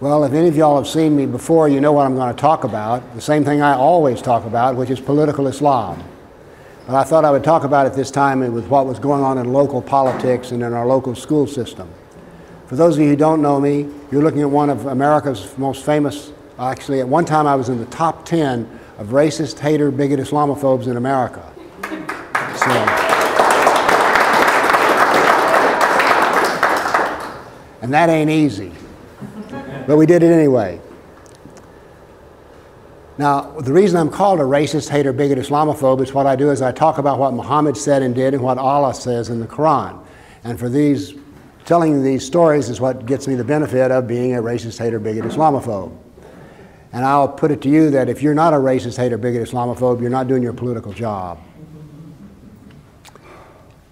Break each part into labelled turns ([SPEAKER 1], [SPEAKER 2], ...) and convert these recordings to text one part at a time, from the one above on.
[SPEAKER 1] Well, if any of y'all have seen me before, you know what I'm going to talk about. The same thing I always talk about, which is political Islam. But I thought I would talk about it this time with what was going on in local politics and in our local school system. For those of you who don't know me, you're looking at one of America's most famous, actually, at one time I was in the top 10 of racist, hater, bigot Islamophobes in America. So, and that ain't easy. But we did it anyway. Now, the reason I'm called a racist, hater, bigot, Islamophobe is what I do is I talk about what Muhammad said and did and what Allah says in the Quran. And for these, telling these stories is what gets me the benefit of being a racist, hater, bigot, Islamophobe. And I'll put it to you that if you're not a racist, hater, bigot, Islamophobe, you're not doing your political job.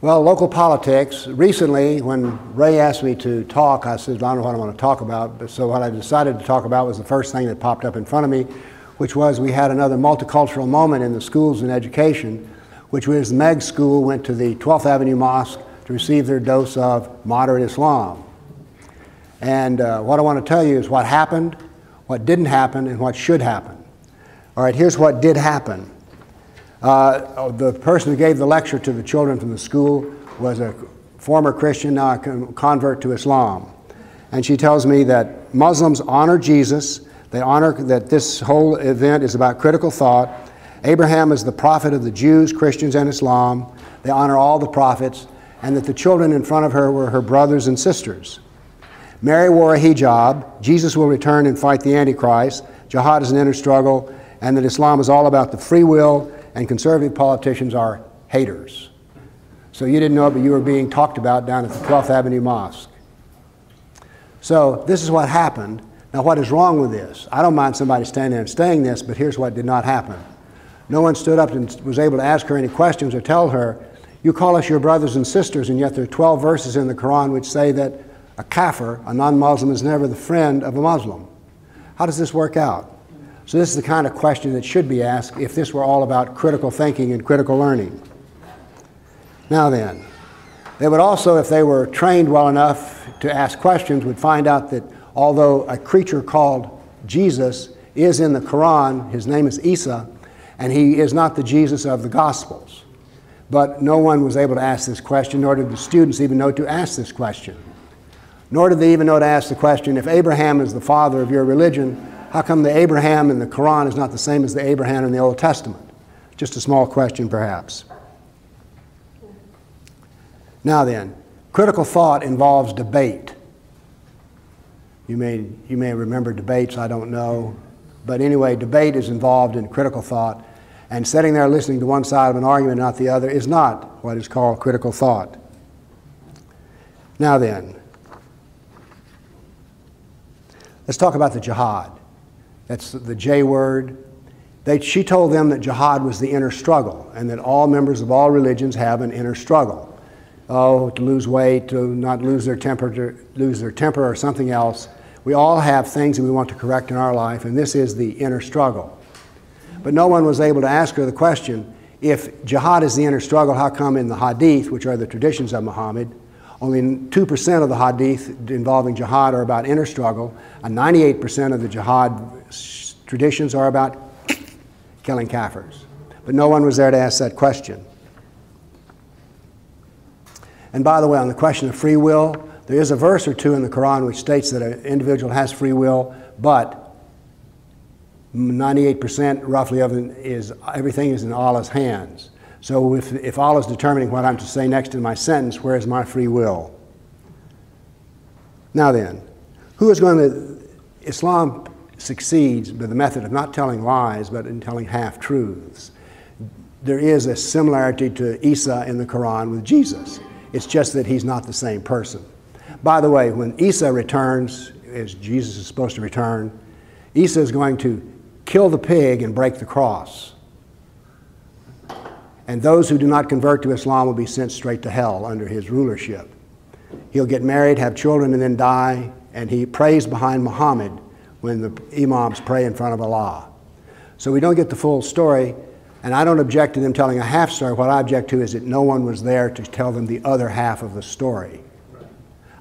[SPEAKER 1] Well, local politics. Recently, when Ray asked me to talk, I said, I don't know what I want to talk about. So what I decided to talk about was the first thing that popped up in front of me, which was we had another multicultural moment in the schools and education, which was the Meigs School went to the 12th Avenue Mosque to receive their dose of moderate Islam. And uh, what I want to tell you is what happened, what didn't happen, and what should happen. All right, here's what did happen. Uh, the person who gave the lecture to the children from the school was a former Christian, now a convert to Islam. And she tells me that Muslims honor Jesus, they honor that this whole event is about critical thought. Abraham is the prophet of the Jews, Christians, and Islam. They honor all the prophets, and that the children in front of her were her brothers and sisters. Mary wore a hijab. Jesus will return and fight the Antichrist. Jihad is an inner struggle, and that Islam is all about the free will and conservative politicians are haters. So you didn't know but you were being talked about down at the 12th Avenue Mosque. So this is what happened. Now, what is wrong with this? I don't mind somebody standing there and saying this, but here's what did not happen. No one stood up and was able to ask her any questions or tell her, You call us your brothers and sisters, and yet there are 12 verses in the Quran which say that a kafir, a non Muslim, is never the friend of a Muslim. How does this work out? So, this is the kind of question that should be asked if this were all about critical thinking and critical learning. Now, then, they would also, if they were trained well enough to ask questions, would find out that although a creature called Jesus is in the Quran, his name is Isa, and he is not the Jesus of the Gospels. But no one was able to ask this question, nor did the students even know to ask this question. Nor did they even know to ask the question if Abraham is the father of your religion, how come the Abraham in the Quran is not the same as the Abraham in the Old Testament? Just a small question, perhaps. Now then, critical thought involves debate. You may, you may remember debates, I don't know. But anyway, debate is involved in critical thought, and sitting there listening to one side of an argument, not the other, is not what is called critical thought. Now then, let's talk about the jihad. That's the J word. They, she told them that jihad was the inner struggle and that all members of all religions have an inner struggle. Oh, to lose weight, to not lose their temper, to lose their temper or something else. We all have things that we want to correct in our life, and this is the inner struggle. But no one was able to ask her the question if jihad is the inner struggle, how come in the hadith, which are the traditions of Muhammad, only 2% of the hadith involving jihad are about inner struggle, and 98% of the jihad traditions are about killing kafirs. But no one was there to ask that question. And by the way, on the question of free will, there is a verse or two in the Quran which states that an individual has free will, but 98% roughly of it is everything is in Allah's hands. So if, if Allah is determining what I'm to say next in my sentence, where is my free will? Now then, who is going to, Islam succeeds by the method of not telling lies, but in telling half truths. There is a similarity to Isa in the Quran with Jesus. It's just that he's not the same person. By the way, when Isa returns, as Jesus is supposed to return, Isa is going to kill the pig and break the cross. And those who do not convert to Islam will be sent straight to hell under his rulership. He'll get married, have children, and then die, and he prays behind Muhammad when the imams pray in front of Allah. So we don't get the full story, and I don't object to them telling a half story. What I object to is that no one was there to tell them the other half of the story.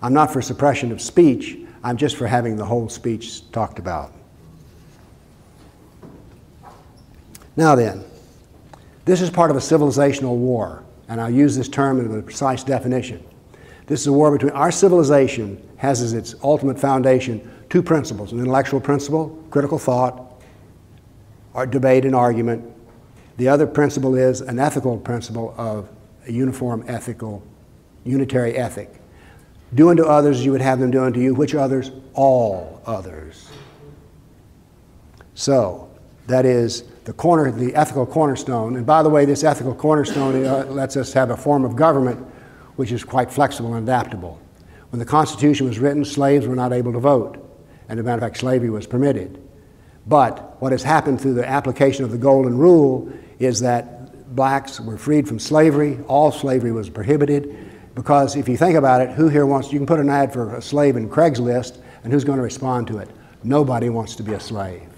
[SPEAKER 1] I'm not for suppression of speech, I'm just for having the whole speech talked about. Now then, this is part of a civilizational war, and I'll use this term in a precise definition. This is a war between our civilization has as its ultimate foundation two principles an intellectual principle, critical thought, or debate and argument. The other principle is an ethical principle of a uniform ethical, unitary ethic. Do unto others as you would have them do unto you. Which others? All others. So, that is the corner, the ethical cornerstone. And by the way, this ethical cornerstone uh, lets us have a form of government which is quite flexible and adaptable. When the Constitution was written, slaves were not able to vote. And as a matter of fact, slavery was permitted. But what has happened through the application of the Golden Rule is that blacks were freed from slavery. All slavery was prohibited. Because if you think about it, who here wants, you can put an ad for a slave in Craigslist, and who's going to respond to it? Nobody wants to be a slave.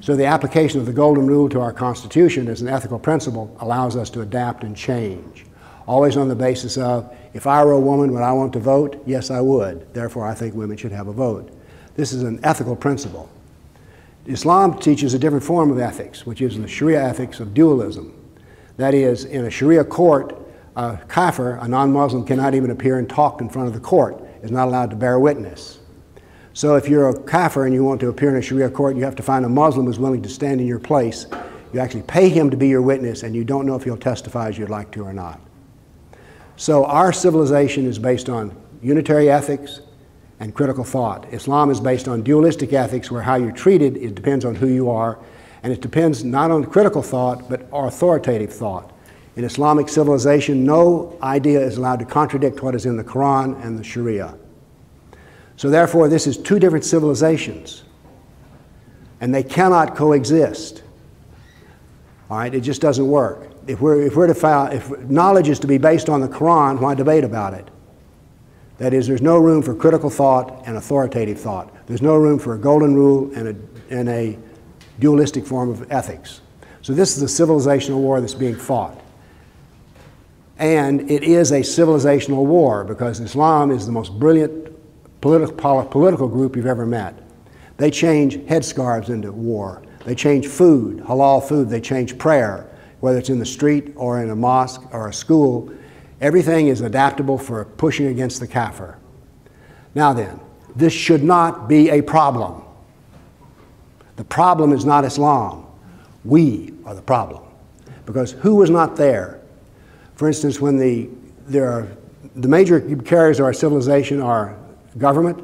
[SPEAKER 1] So the application of the Golden Rule to our Constitution as an ethical principle allows us to adapt and change always on the basis of if I were a woman, would I want to vote? Yes, I would. Therefore, I think women should have a vote. This is an ethical principle. Islam teaches a different form of ethics, which is the Sharia ethics of dualism. That is, in a Sharia court, a kafir, a non Muslim, cannot even appear and talk in front of the court, is not allowed to bear witness. So if you're a kafir and you want to appear in a Sharia court, you have to find a Muslim who's willing to stand in your place. You actually pay him to be your witness, and you don't know if he'll testify as you'd like to or not. So our civilization is based on unitary ethics and critical thought. Islam is based on dualistic ethics where how you're treated it depends on who you are and it depends not on critical thought but authoritative thought. In Islamic civilization, no idea is allowed to contradict what is in the Quran and the Sharia. So therefore, this is two different civilizations and they cannot coexist. All right, it just doesn't work if we're, if we're to file, if knowledge is to be based on the Quran, why debate about it? That is, there's no room for critical thought and authoritative thought. There's no room for a golden rule and a, and a dualistic form of ethics. So this is a civilizational war that's being fought. And it is a civilizational war because Islam is the most brilliant political, political group you've ever met. They change headscarves into war. They change food, halal food. They change prayer whether it's in the street or in a mosque or a school, everything is adaptable for pushing against the kafir. Now then, this should not be a problem. The problem is not Islam. We are the problem. Because who was not there? For instance, when the, there are, the major carriers of our civilization are government,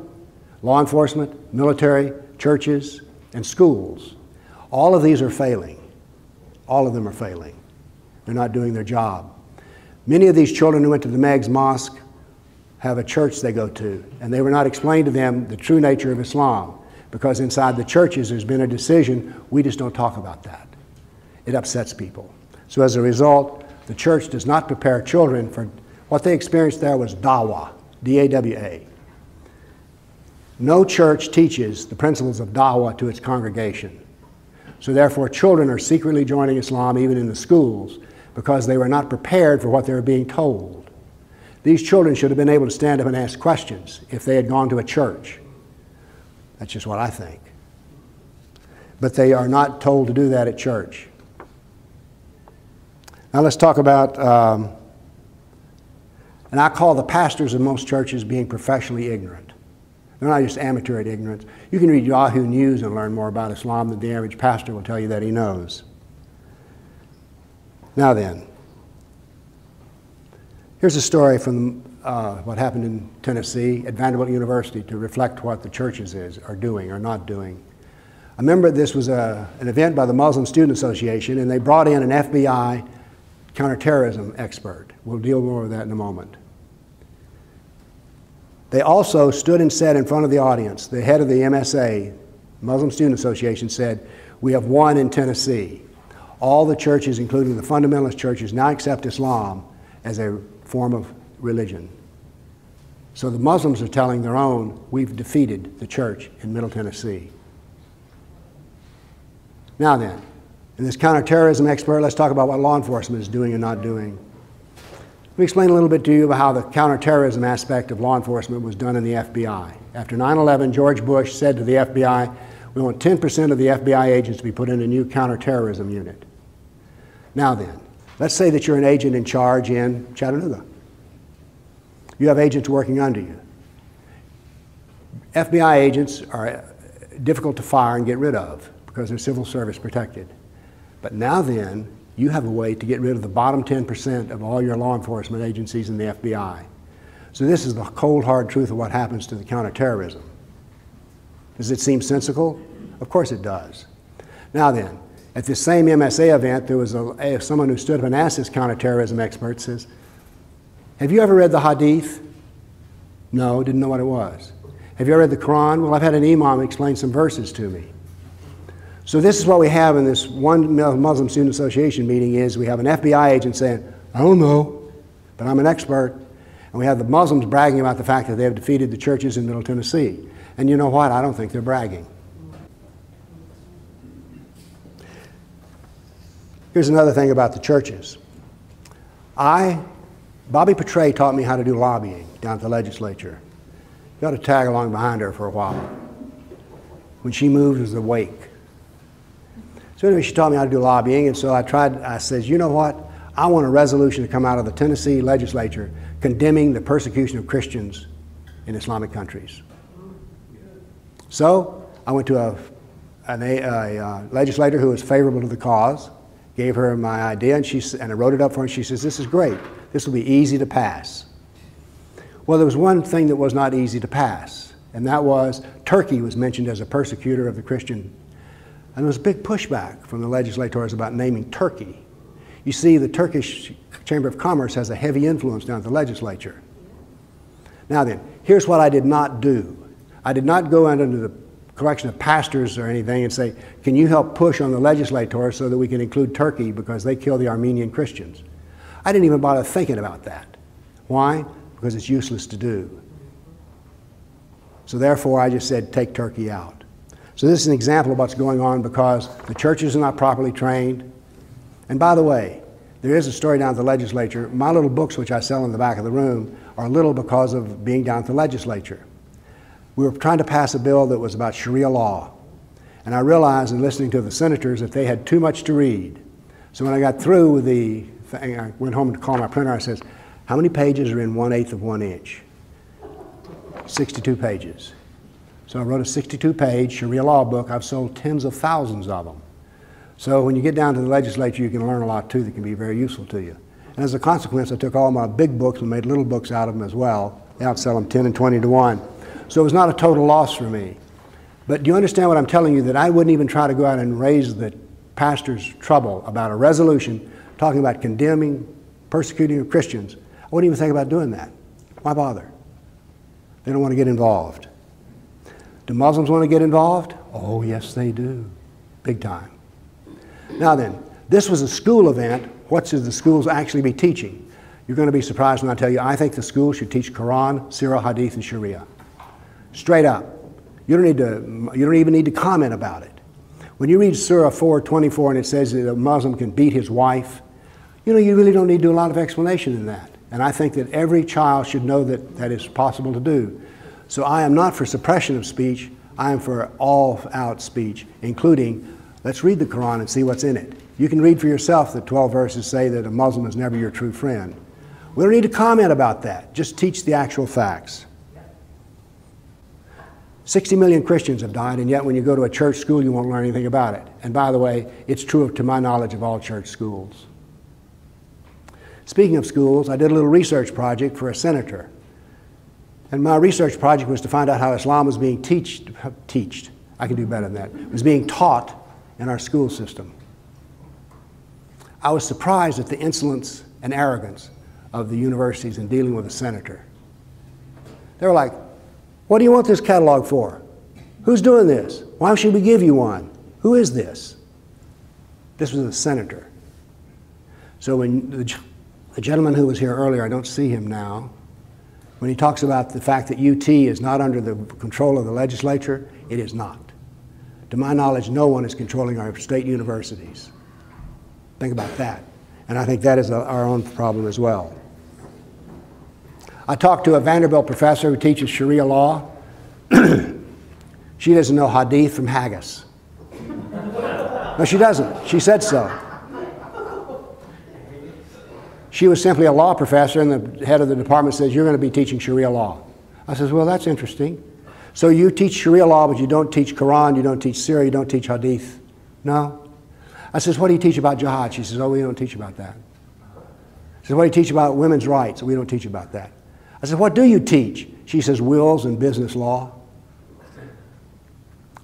[SPEAKER 1] law enforcement, military, churches, and schools. All of these are failing all of them are failing. They're not doing their job. Many of these children who went to the Meigs Mosque have a church they go to, and they were not explained to them the true nature of Islam because inside the churches there's been a decision we just don't talk about that. It upsets people. So as a result, the church does not prepare children for what they experienced there was dawa, D A W A. No church teaches the principles of dawa to its congregation. So therefore, children are secretly joining Islam even in the schools because they were not prepared for what they were being told. These children should have been able to stand up and ask questions if they had gone to a church. That's just what I think. But they are not told to do that at church. Now let's talk about, um, and I call the pastors in most churches being professionally ignorant. They're not just amateur at ignorance. You can read Yahoo News and learn more about Islam than the average pastor will tell you that he knows. Now then, here's a story from uh, what happened in Tennessee at Vanderbilt University to reflect what the churches is, are doing or not doing. I remember this was a, an event by the Muslim Student Association, and they brought in an FBI counterterrorism expert. We'll deal more with that in a moment. They also stood and said in front of the audience, the head of the MSA, Muslim Student Association, said, We have won in Tennessee. All the churches, including the fundamentalist churches, now accept Islam as a form of religion. So the Muslims are telling their own, We've defeated the church in Middle Tennessee. Now then, in this counterterrorism expert, let's talk about what law enforcement is doing and not doing. Let me explain a little bit to you about how the counterterrorism aspect of law enforcement was done in the FBI. After 9 11, George Bush said to the FBI, We want 10% of the FBI agents to be put in a new counterterrorism unit. Now then, let's say that you're an agent in charge in Chattanooga. You have agents working under you. FBI agents are uh, difficult to fire and get rid of because they're civil service protected. But now then, you have a way to get rid of the bottom 10% of all your law enforcement agencies in the FBI. So this is the cold hard truth of what happens to the counterterrorism. Does it seem sensical? Of course it does. Now then, at this same MSA event, there was a, a, someone who stood up and asked this counterterrorism expert, says, have you ever read the Hadith? No, didn't know what it was. Have you ever read the Quran? Well, I've had an imam explain some verses to me. So this is what we have in this one Muslim Student Association meeting is we have an FBI agent saying, I don't know, but I'm an expert. And we have the Muslims bragging about the fact that they have defeated the churches in Middle Tennessee. And you know what? I don't think they're bragging. Here's another thing about the churches. I, Bobbie Patray taught me how to do lobbying down at the legislature. Ought to tag along behind her for a while. When she moved, it was the wake. So anyway, she taught me how to do lobbying, and so I tried, I says, you know what? I want a resolution to come out of the Tennessee legislature condemning the persecution of Christians in Islamic countries. So I went to a, a, a, a legislator who was favorable to the cause, gave her my idea, and, she, and I wrote it up for her, and she says, this is great. This will be easy to pass. Well, there was one thing that was not easy to pass, and that was Turkey was mentioned as a persecutor of the Christian and there was a big pushback from the legislators about naming Turkey. You see, the Turkish Chamber of Commerce has a heavy influence down at the legislature. Now then, here's what I did not do. I did not go out into the collection of pastors or anything and say, can you help push on the legislators so that we can include Turkey because they kill the Armenian Christians? I didn't even bother thinking about that. Why? Because it's useless to do. So therefore, I just said, take Turkey out. So this is an example of what's going on because the churches are not properly trained. And by the way, there is a story down at the legislature. My little books, which I sell in the back of the room, are little because of being down at the legislature. We were trying to pass a bill that was about Sharia law. And I realized in listening to the senators that they had too much to read. So when I got through with the thing, I went home to call my printer. I says, how many pages are in one eighth of one inch? 62 pages. So I wrote a 62 page Sharia law book. I've sold tens of thousands of them. So when you get down to the legislature, you can learn a lot too that can be very useful to you. And as a consequence, I took all my big books and made little books out of them as well. They outsell them 10 and 20 to 1. So it was not a total loss for me. But do you understand what I'm telling you? That I wouldn't even try to go out and raise the pastor's trouble about a resolution talking about condemning persecuting Christians. I wouldn't even think about doing that. Why bother? They don't want to get involved. Do Muslims want to get involved? Oh, yes, they do. Big time. Now then, this was a school event. What should the schools actually be teaching? You're going to be surprised when I tell you I think the schools should teach Quran, Sirah, Hadith, and Sharia. Straight up. You don't, need to, you don't even need to comment about it. When you read Surah 424 and it says that a Muslim can beat his wife, you know, you really don't need to do a lot of explanation in that. And I think that every child should know that that is possible to do. So I am not for suppression of speech, I am for all out speech, including let's read the Quran and see what's in it. You can read for yourself that 12 verses say that a Muslim is never your true friend. We don't need to comment about that, just teach the actual facts. 60 million Christians have died, and yet when you go to a church school, you won't learn anything about it. And by the way, it's true to my knowledge of all church schools. Speaking of schools, I did a little research project for a senator. And my research project was to find out how Islam was being teached, teached, I can do better than that, It was being taught in our school system. I was surprised at the insolence and arrogance of the universities in dealing with a senator. They were like, What do you want this catalog for? Who's doing this? Why should we give you one? Who is this? This was a senator. So when the, the gentleman who was here earlier, I don't see him now, when he talks about the fact that UT is not under the control of the legislature, it is not. To my knowledge, no one is controlling our state universities. Think about that. And I think that is our own problem as well. I talked to a Vanderbilt professor who teaches Sharia law. she doesn't know hadith from haggis. No, she doesn't. She said so. She was simply a law professor, and the head of the department says, You're going to be teaching Sharia law. I says, Well, that's interesting. So you teach Sharia law, but you don't teach Quran, you don't teach Sirah, you don't teach Hadith. No? I says, What do you teach about jihad? She says, Oh, we don't teach about that. She says, What do you teach about women's rights? We don't teach about that. I said, What do you teach? She says, Wills and business law.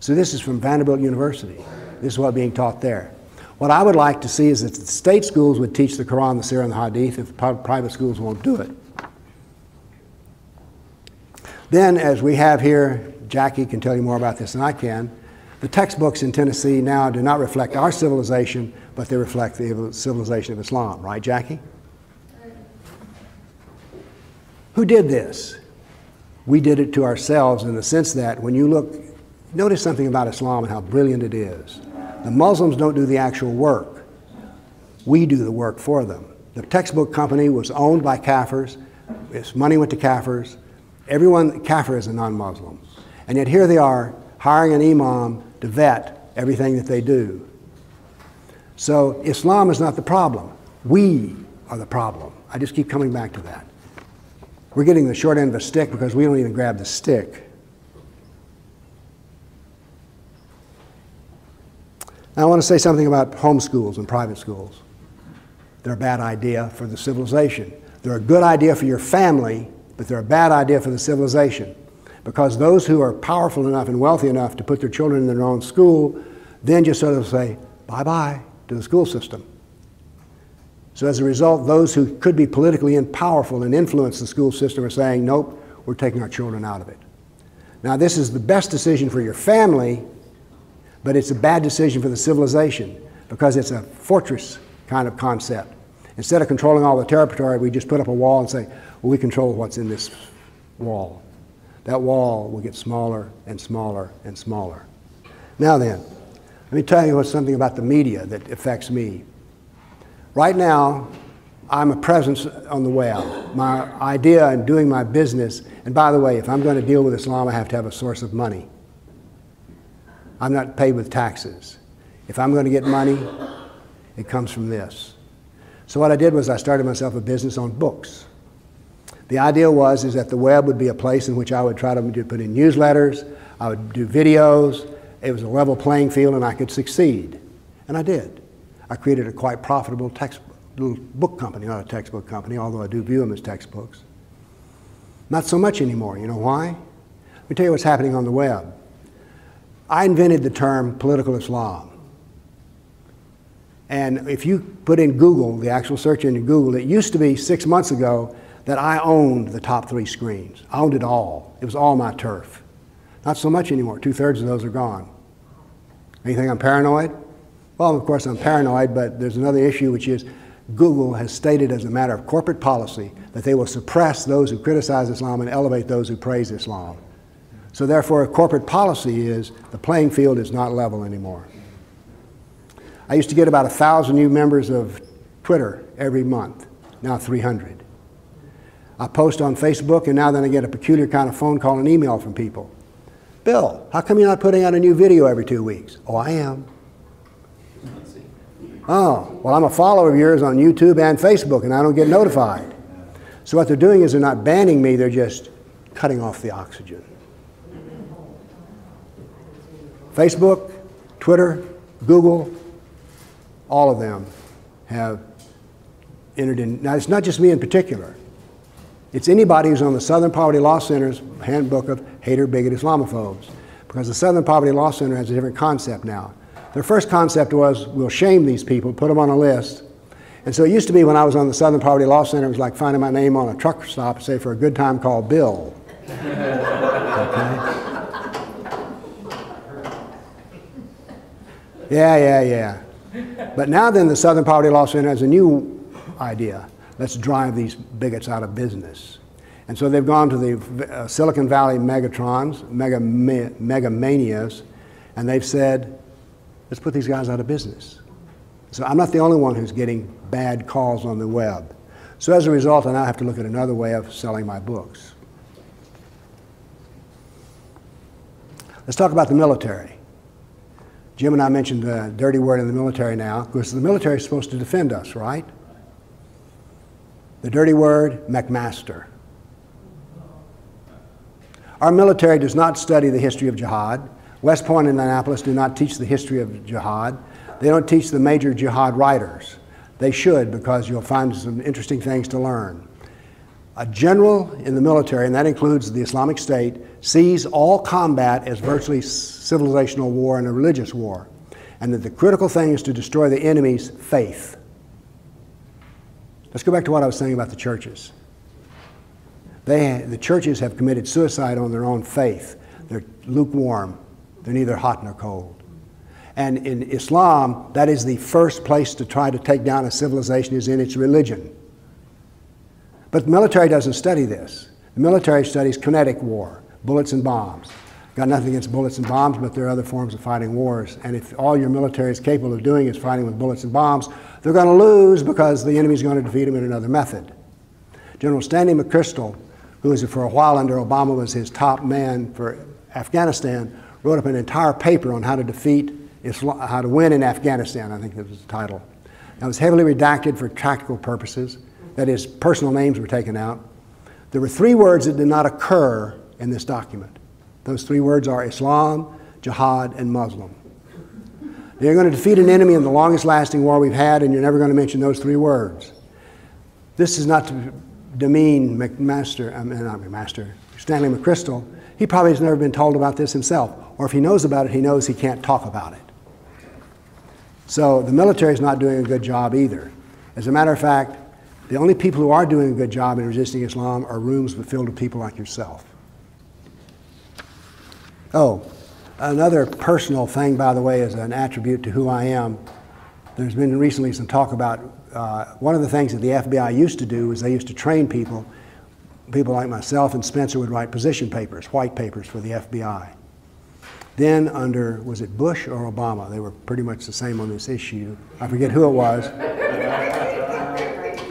[SPEAKER 1] So this is from Vanderbilt University. This is what being taught there. What I would like to see is that the state schools would teach the Quran, the Sirah, and the Hadith if private schools won't do it. Then, as we have here, Jackie can tell you more about this than I can, the textbooks in Tennessee now do not reflect our civilization, but they reflect the civilization of Islam, right, Jackie? Who did this? We did it to ourselves in the sense that when you look, notice something about Islam and how brilliant it is. The Muslims don't do the actual work. We do the work for them. The textbook company was owned by Kafirs. Its money went to Kafirs. Everyone, Kafir is a non-Muslim. And yet here they are hiring an imam to vet everything that they do. So Islam is not the problem. We are the problem. I just keep coming back to that. We're getting the short end of the stick because we don't even grab the stick. Now, I want to say something about homeschools and private schools. They're a bad idea for the civilization. They're a good idea for your family, but they're a bad idea for the civilization. Because those who are powerful enough and wealthy enough to put their children in their own school then just sort of say bye bye to the school system. So, as a result, those who could be politically powerful and influence the school system are saying, nope, we're taking our children out of it. Now, this is the best decision for your family, but it's a bad decision for the civilization because it's a fortress kind of concept. Instead of controlling all the territory, we just put up a wall and say, well, we control what's in this wall. That wall will get smaller and smaller and smaller. Now then, let me tell you something about the media that affects me. Right now, I'm a presence on the web. My idea in doing my business, and by the way, if I'm going to deal with Islam, I have to have a source of money. I'm not paid with taxes. If I'm going to get money, it comes from this. So what I did was I started myself a business on books. The idea was is that the web would be a place in which I would try to put in newsletters, I would do videos. It was a level playing field, and I could succeed, and I did. I created a quite profitable text little book company, not a textbook company, although I do view them as textbooks. Not so much anymore. You know why? Let me tell you what's happening on the web. I invented the term political Islam. And if you put in Google, the actual search engine Google, it used to be six months ago that I owned the top three screens. I owned it all. It was all my turf. Not so much anymore. Two thirds of those are gone. Anything I'm paranoid? Well, of course, I'm paranoid, but there's another issue, which is Google has stated as a matter of corporate policy that they will suppress those who criticize Islam and elevate those who praise Islam. So, therefore, corporate policy is the playing field is not level anymore. I used to get about a thousand new members of Twitter every month, now 300. I post on Facebook, and now then I get a peculiar kind of phone call and email from people. Bill, how come you're not putting out a new video every two weeks? Oh, I am. Oh, well, I'm a follower of yours on YouTube and Facebook, and I don't get notified. So what they're doing is they're not banning me, they're just cutting off the oxygen. Facebook, Twitter, Google, all of them have entered in. Now, it's not just me in particular. It's anybody who's on the Southern Poverty Law Center's handbook of hater, bigot, Islamophobes. Because the Southern Poverty Law Center has a different concept now. Their first concept was we'll shame these people, put them on a list. And so it used to be when I was on the Southern Poverty Law Center, it was like finding my name on a truck stop, say for a good time called Bill. okay? Yeah, yeah, yeah. But now then, the Southern Poverty Law Center has a new idea. Let's drive these bigots out of business. And so they've gone to the uh, Silicon Valley megatrons, mega, me, mega manias, and they've said, Let's put these guys out of business. So I'm not the only one who's getting bad calls on the web. So as a result, I now have to look at another way of selling my books. Let's talk about the military. Jim and I mentioned the dirty word in the military now, because the military is supposed to defend us, right? The dirty word, McMaster. Our military does not study the history of jihad. West Point and Annapolis do not teach the history of jihad. They don't teach the major jihad writers. They should, because you'll find some interesting things to learn. A general in the military, and that includes the Islamic State, sees all combat as virtually civilizational war and a religious war, and that the critical thing is to destroy the enemy's faith. Let's go back to what I was saying about the churches. They, the churches have committed suicide on their own faith. They're lukewarm, they're neither hot nor cold. And in Islam, that is the first place to try to take down a civilization is in its religion. But the military doesn't study this. The military studies kinetic war, bullets and bombs. Got nothing against bullets and bombs, but there are other forms of fighting wars. And if all your military is capable of doing is fighting with bullets and bombs, they're going to lose because the enemy is going to defeat them in another method. General Stanley McChrystal, who was for a while under Obama was his top man for Afghanistan, wrote up an entire paper on how to defeat Islam, how to win in Afghanistan. I think that was the title. That was heavily redacted for tactical purposes that is, personal names were taken out. There were three words that did not occur in this document. Those three words are Islam, Jihad, and Muslim. You're going to defeat an enemy in the longest lasting war we've had, and you're never going to mention those three words. This is not to demean McMaster, I mean, not McMaster, Stanley McChrystal. He probably has never been told about this himself. Or if he knows about it, he knows he can't talk about it. So the military is not doing a good job either. As a matter of fact, the only people who are doing a good job in resisting Islam are rooms filled with people like yourself. Oh, another personal thing, by the way, is an attribute to who I am. There's been recently some talk about uh, one of the things that the FBI used to do is they used to train people. People like myself and Spencer would write position papers, white papers for the FBI. Then under, was it Bush or Obama? They were pretty much the same on this issue. I forget who it was.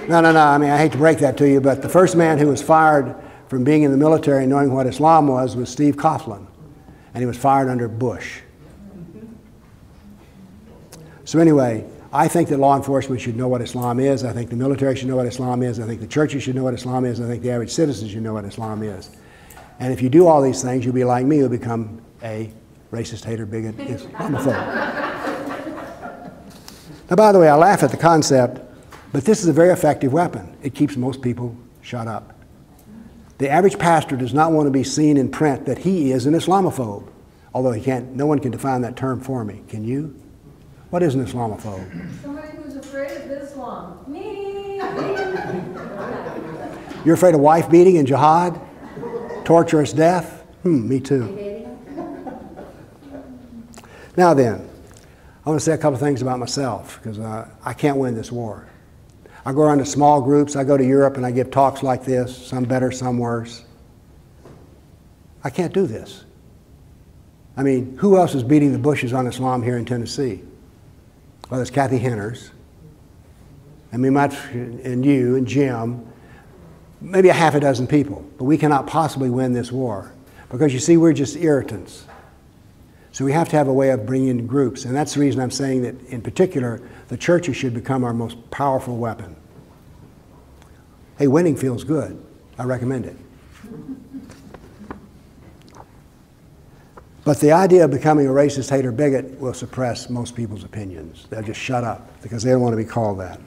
[SPEAKER 1] No, no, no. I mean, I hate to break that to you, but the first man who was fired from being in the military and knowing what Islam was was Steve Coughlin, and he was fired under Bush. So, anyway, I think that law enforcement should know what Islam is. I think the military should know what Islam is. I think the churches should know what Islam is. I think the average citizen should know what Islam is. And if you do all these things, you'll be like me, you'll become a racist, hater, bigot, Islamophobe. now, by the way, I laugh at the concept but this is a very effective weapon. It keeps most people shut up. The average pastor does not want to be seen in print that he is an Islamophobe, although he can't, no one can define that term for me. Can you? What is an Islamophobe?
[SPEAKER 2] Somebody who's afraid of Islam. Me!
[SPEAKER 1] You're afraid of wife beating and jihad? Torturous death? Hmm, me too. Now then, I want to say a couple things about myself because uh, I can't win this war. I go around to small groups. I go to Europe and I give talks like this, some better, some worse. I can't do this. I mean, who else is beating the bushes on Islam here in Tennessee? Well, there's Kathy Henners, and me, might, and you, and Jim, maybe a half a dozen people. But we cannot possibly win this war because you see, we're just irritants. So we have to have a way of bringing in groups. And that's the reason I'm saying that, in particular, the churches should become our most powerful weapon. Hey, winning feels good. I recommend it. But the idea of becoming a racist, hater, bigot will suppress most people's opinions. They'll just shut up because they don't want to be called that.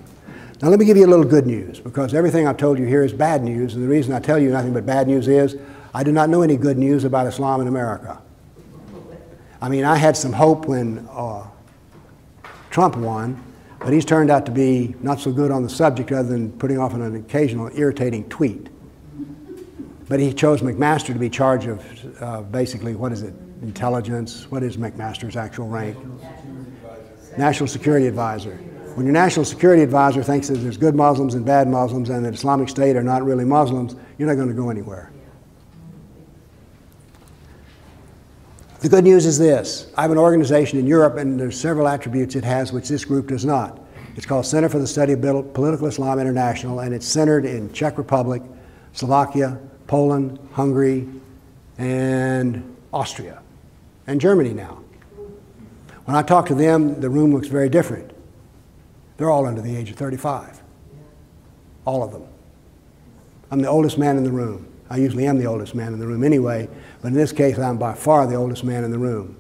[SPEAKER 1] Now, let me give you a little good news because everything I've told you here is bad news. And the reason I tell you nothing but bad news is I do not know any good news about Islam in America. I mean, I had some hope when uh, Trump won, but he's turned out to be not so good on the subject other than putting off an occasional irritating tweet. But he chose McMaster to be charge of uh, basically, what is it, intelligence? What is McMaster's actual rank? National Security Advisor. When your National Security Advisor thinks that there's good Muslims and bad Muslims and that Islamic State are not really Muslims, you're not going to go anywhere. The good news is this I have an organization in Europe, and there's several attributes it has which this group does not. It's called Center for the Study of Political Islam International, and it's centered in Czech Republic, Slovakia, Poland, Hungary, and Austria, and Germany now. When I talk to them, the room looks very different. They're all under the age of 35. All of them. I'm the oldest man in the room. I usually am the oldest man in the room anyway, but in this case, I'm by far the oldest man in the room.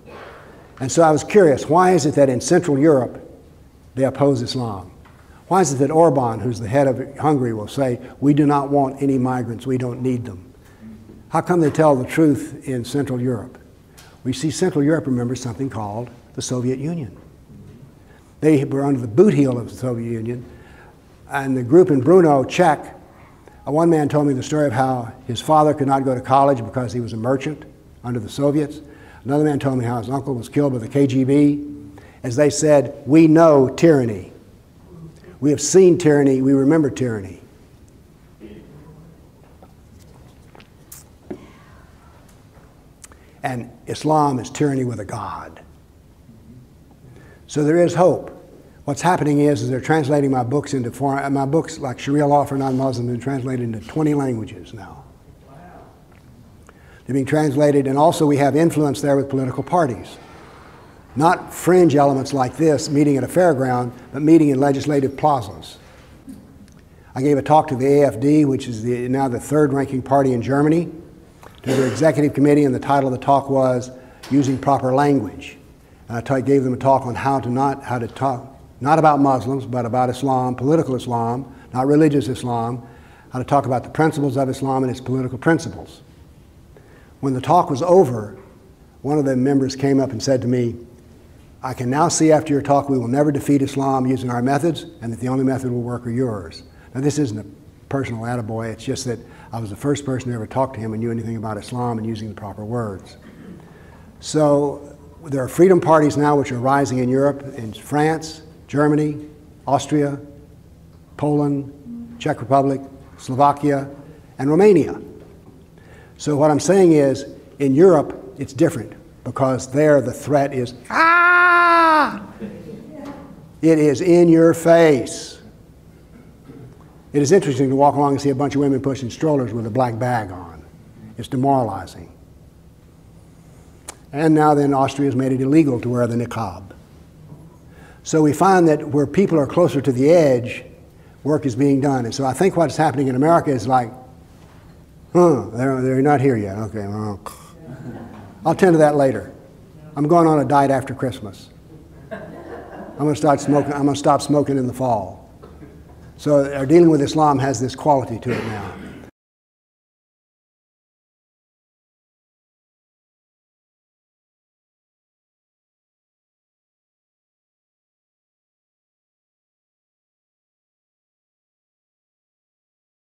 [SPEAKER 1] And so I was curious why is it that in Central Europe they oppose Islam? Why is it that Orban, who's the head of Hungary, will say, We do not want any migrants, we don't need them? How come they tell the truth in Central Europe? We see Central Europe remembers something called the Soviet Union. They were under the boot heel of the Soviet Union, and the group in Brno, Czech, one man told me the story of how his father could not go to college because he was a merchant under the Soviets. Another man told me how his uncle was killed by the KGB. As they said, we know tyranny. We have seen tyranny, we remember tyranny. And Islam is tyranny with a God. So there is hope. What's happening is, is they're translating my books into foreign, uh, my books like Sharia law for non-Muslims been translated into 20 languages now. They're being translated, and also we have influence there with political parties. Not fringe elements like this meeting at a fairground, but meeting in legislative plazas. I gave a talk to the AFD, which is the, now the third ranking party in Germany, to their executive committee, and the title of the talk was Using Proper Language. And I gave them a talk on how to not, how to talk, not about Muslims, but about Islam, political Islam, not religious Islam, how to talk about the principles of Islam and its political principles. When the talk was over, one of the members came up and said to me, I can now see after your talk we will never defeat Islam using our methods, and that the only method will work are yours. Now, this isn't a personal attaboy, it's just that I was the first person to ever talk to him and knew anything about Islam and using the proper words. So, there are freedom parties now which are rising in Europe, in France, Germany, Austria, Poland, Czech Republic, Slovakia, and Romania. So, what I'm saying is, in Europe, it's different because there the threat is, ah! It is in your face. It is interesting to walk along and see a bunch of women pushing strollers with a black bag on. It's demoralizing. And now then, Austria has made it illegal to wear the niqab. So we find that where people are closer to the edge, work is being done. And so I think what's happening in America is like, huh, they're, they're not here yet. Okay, I'll tend to that later. I'm going on a diet after Christmas. I'm going to start smoking. I'm going to stop smoking in the fall. So our dealing with Islam has this quality to it now.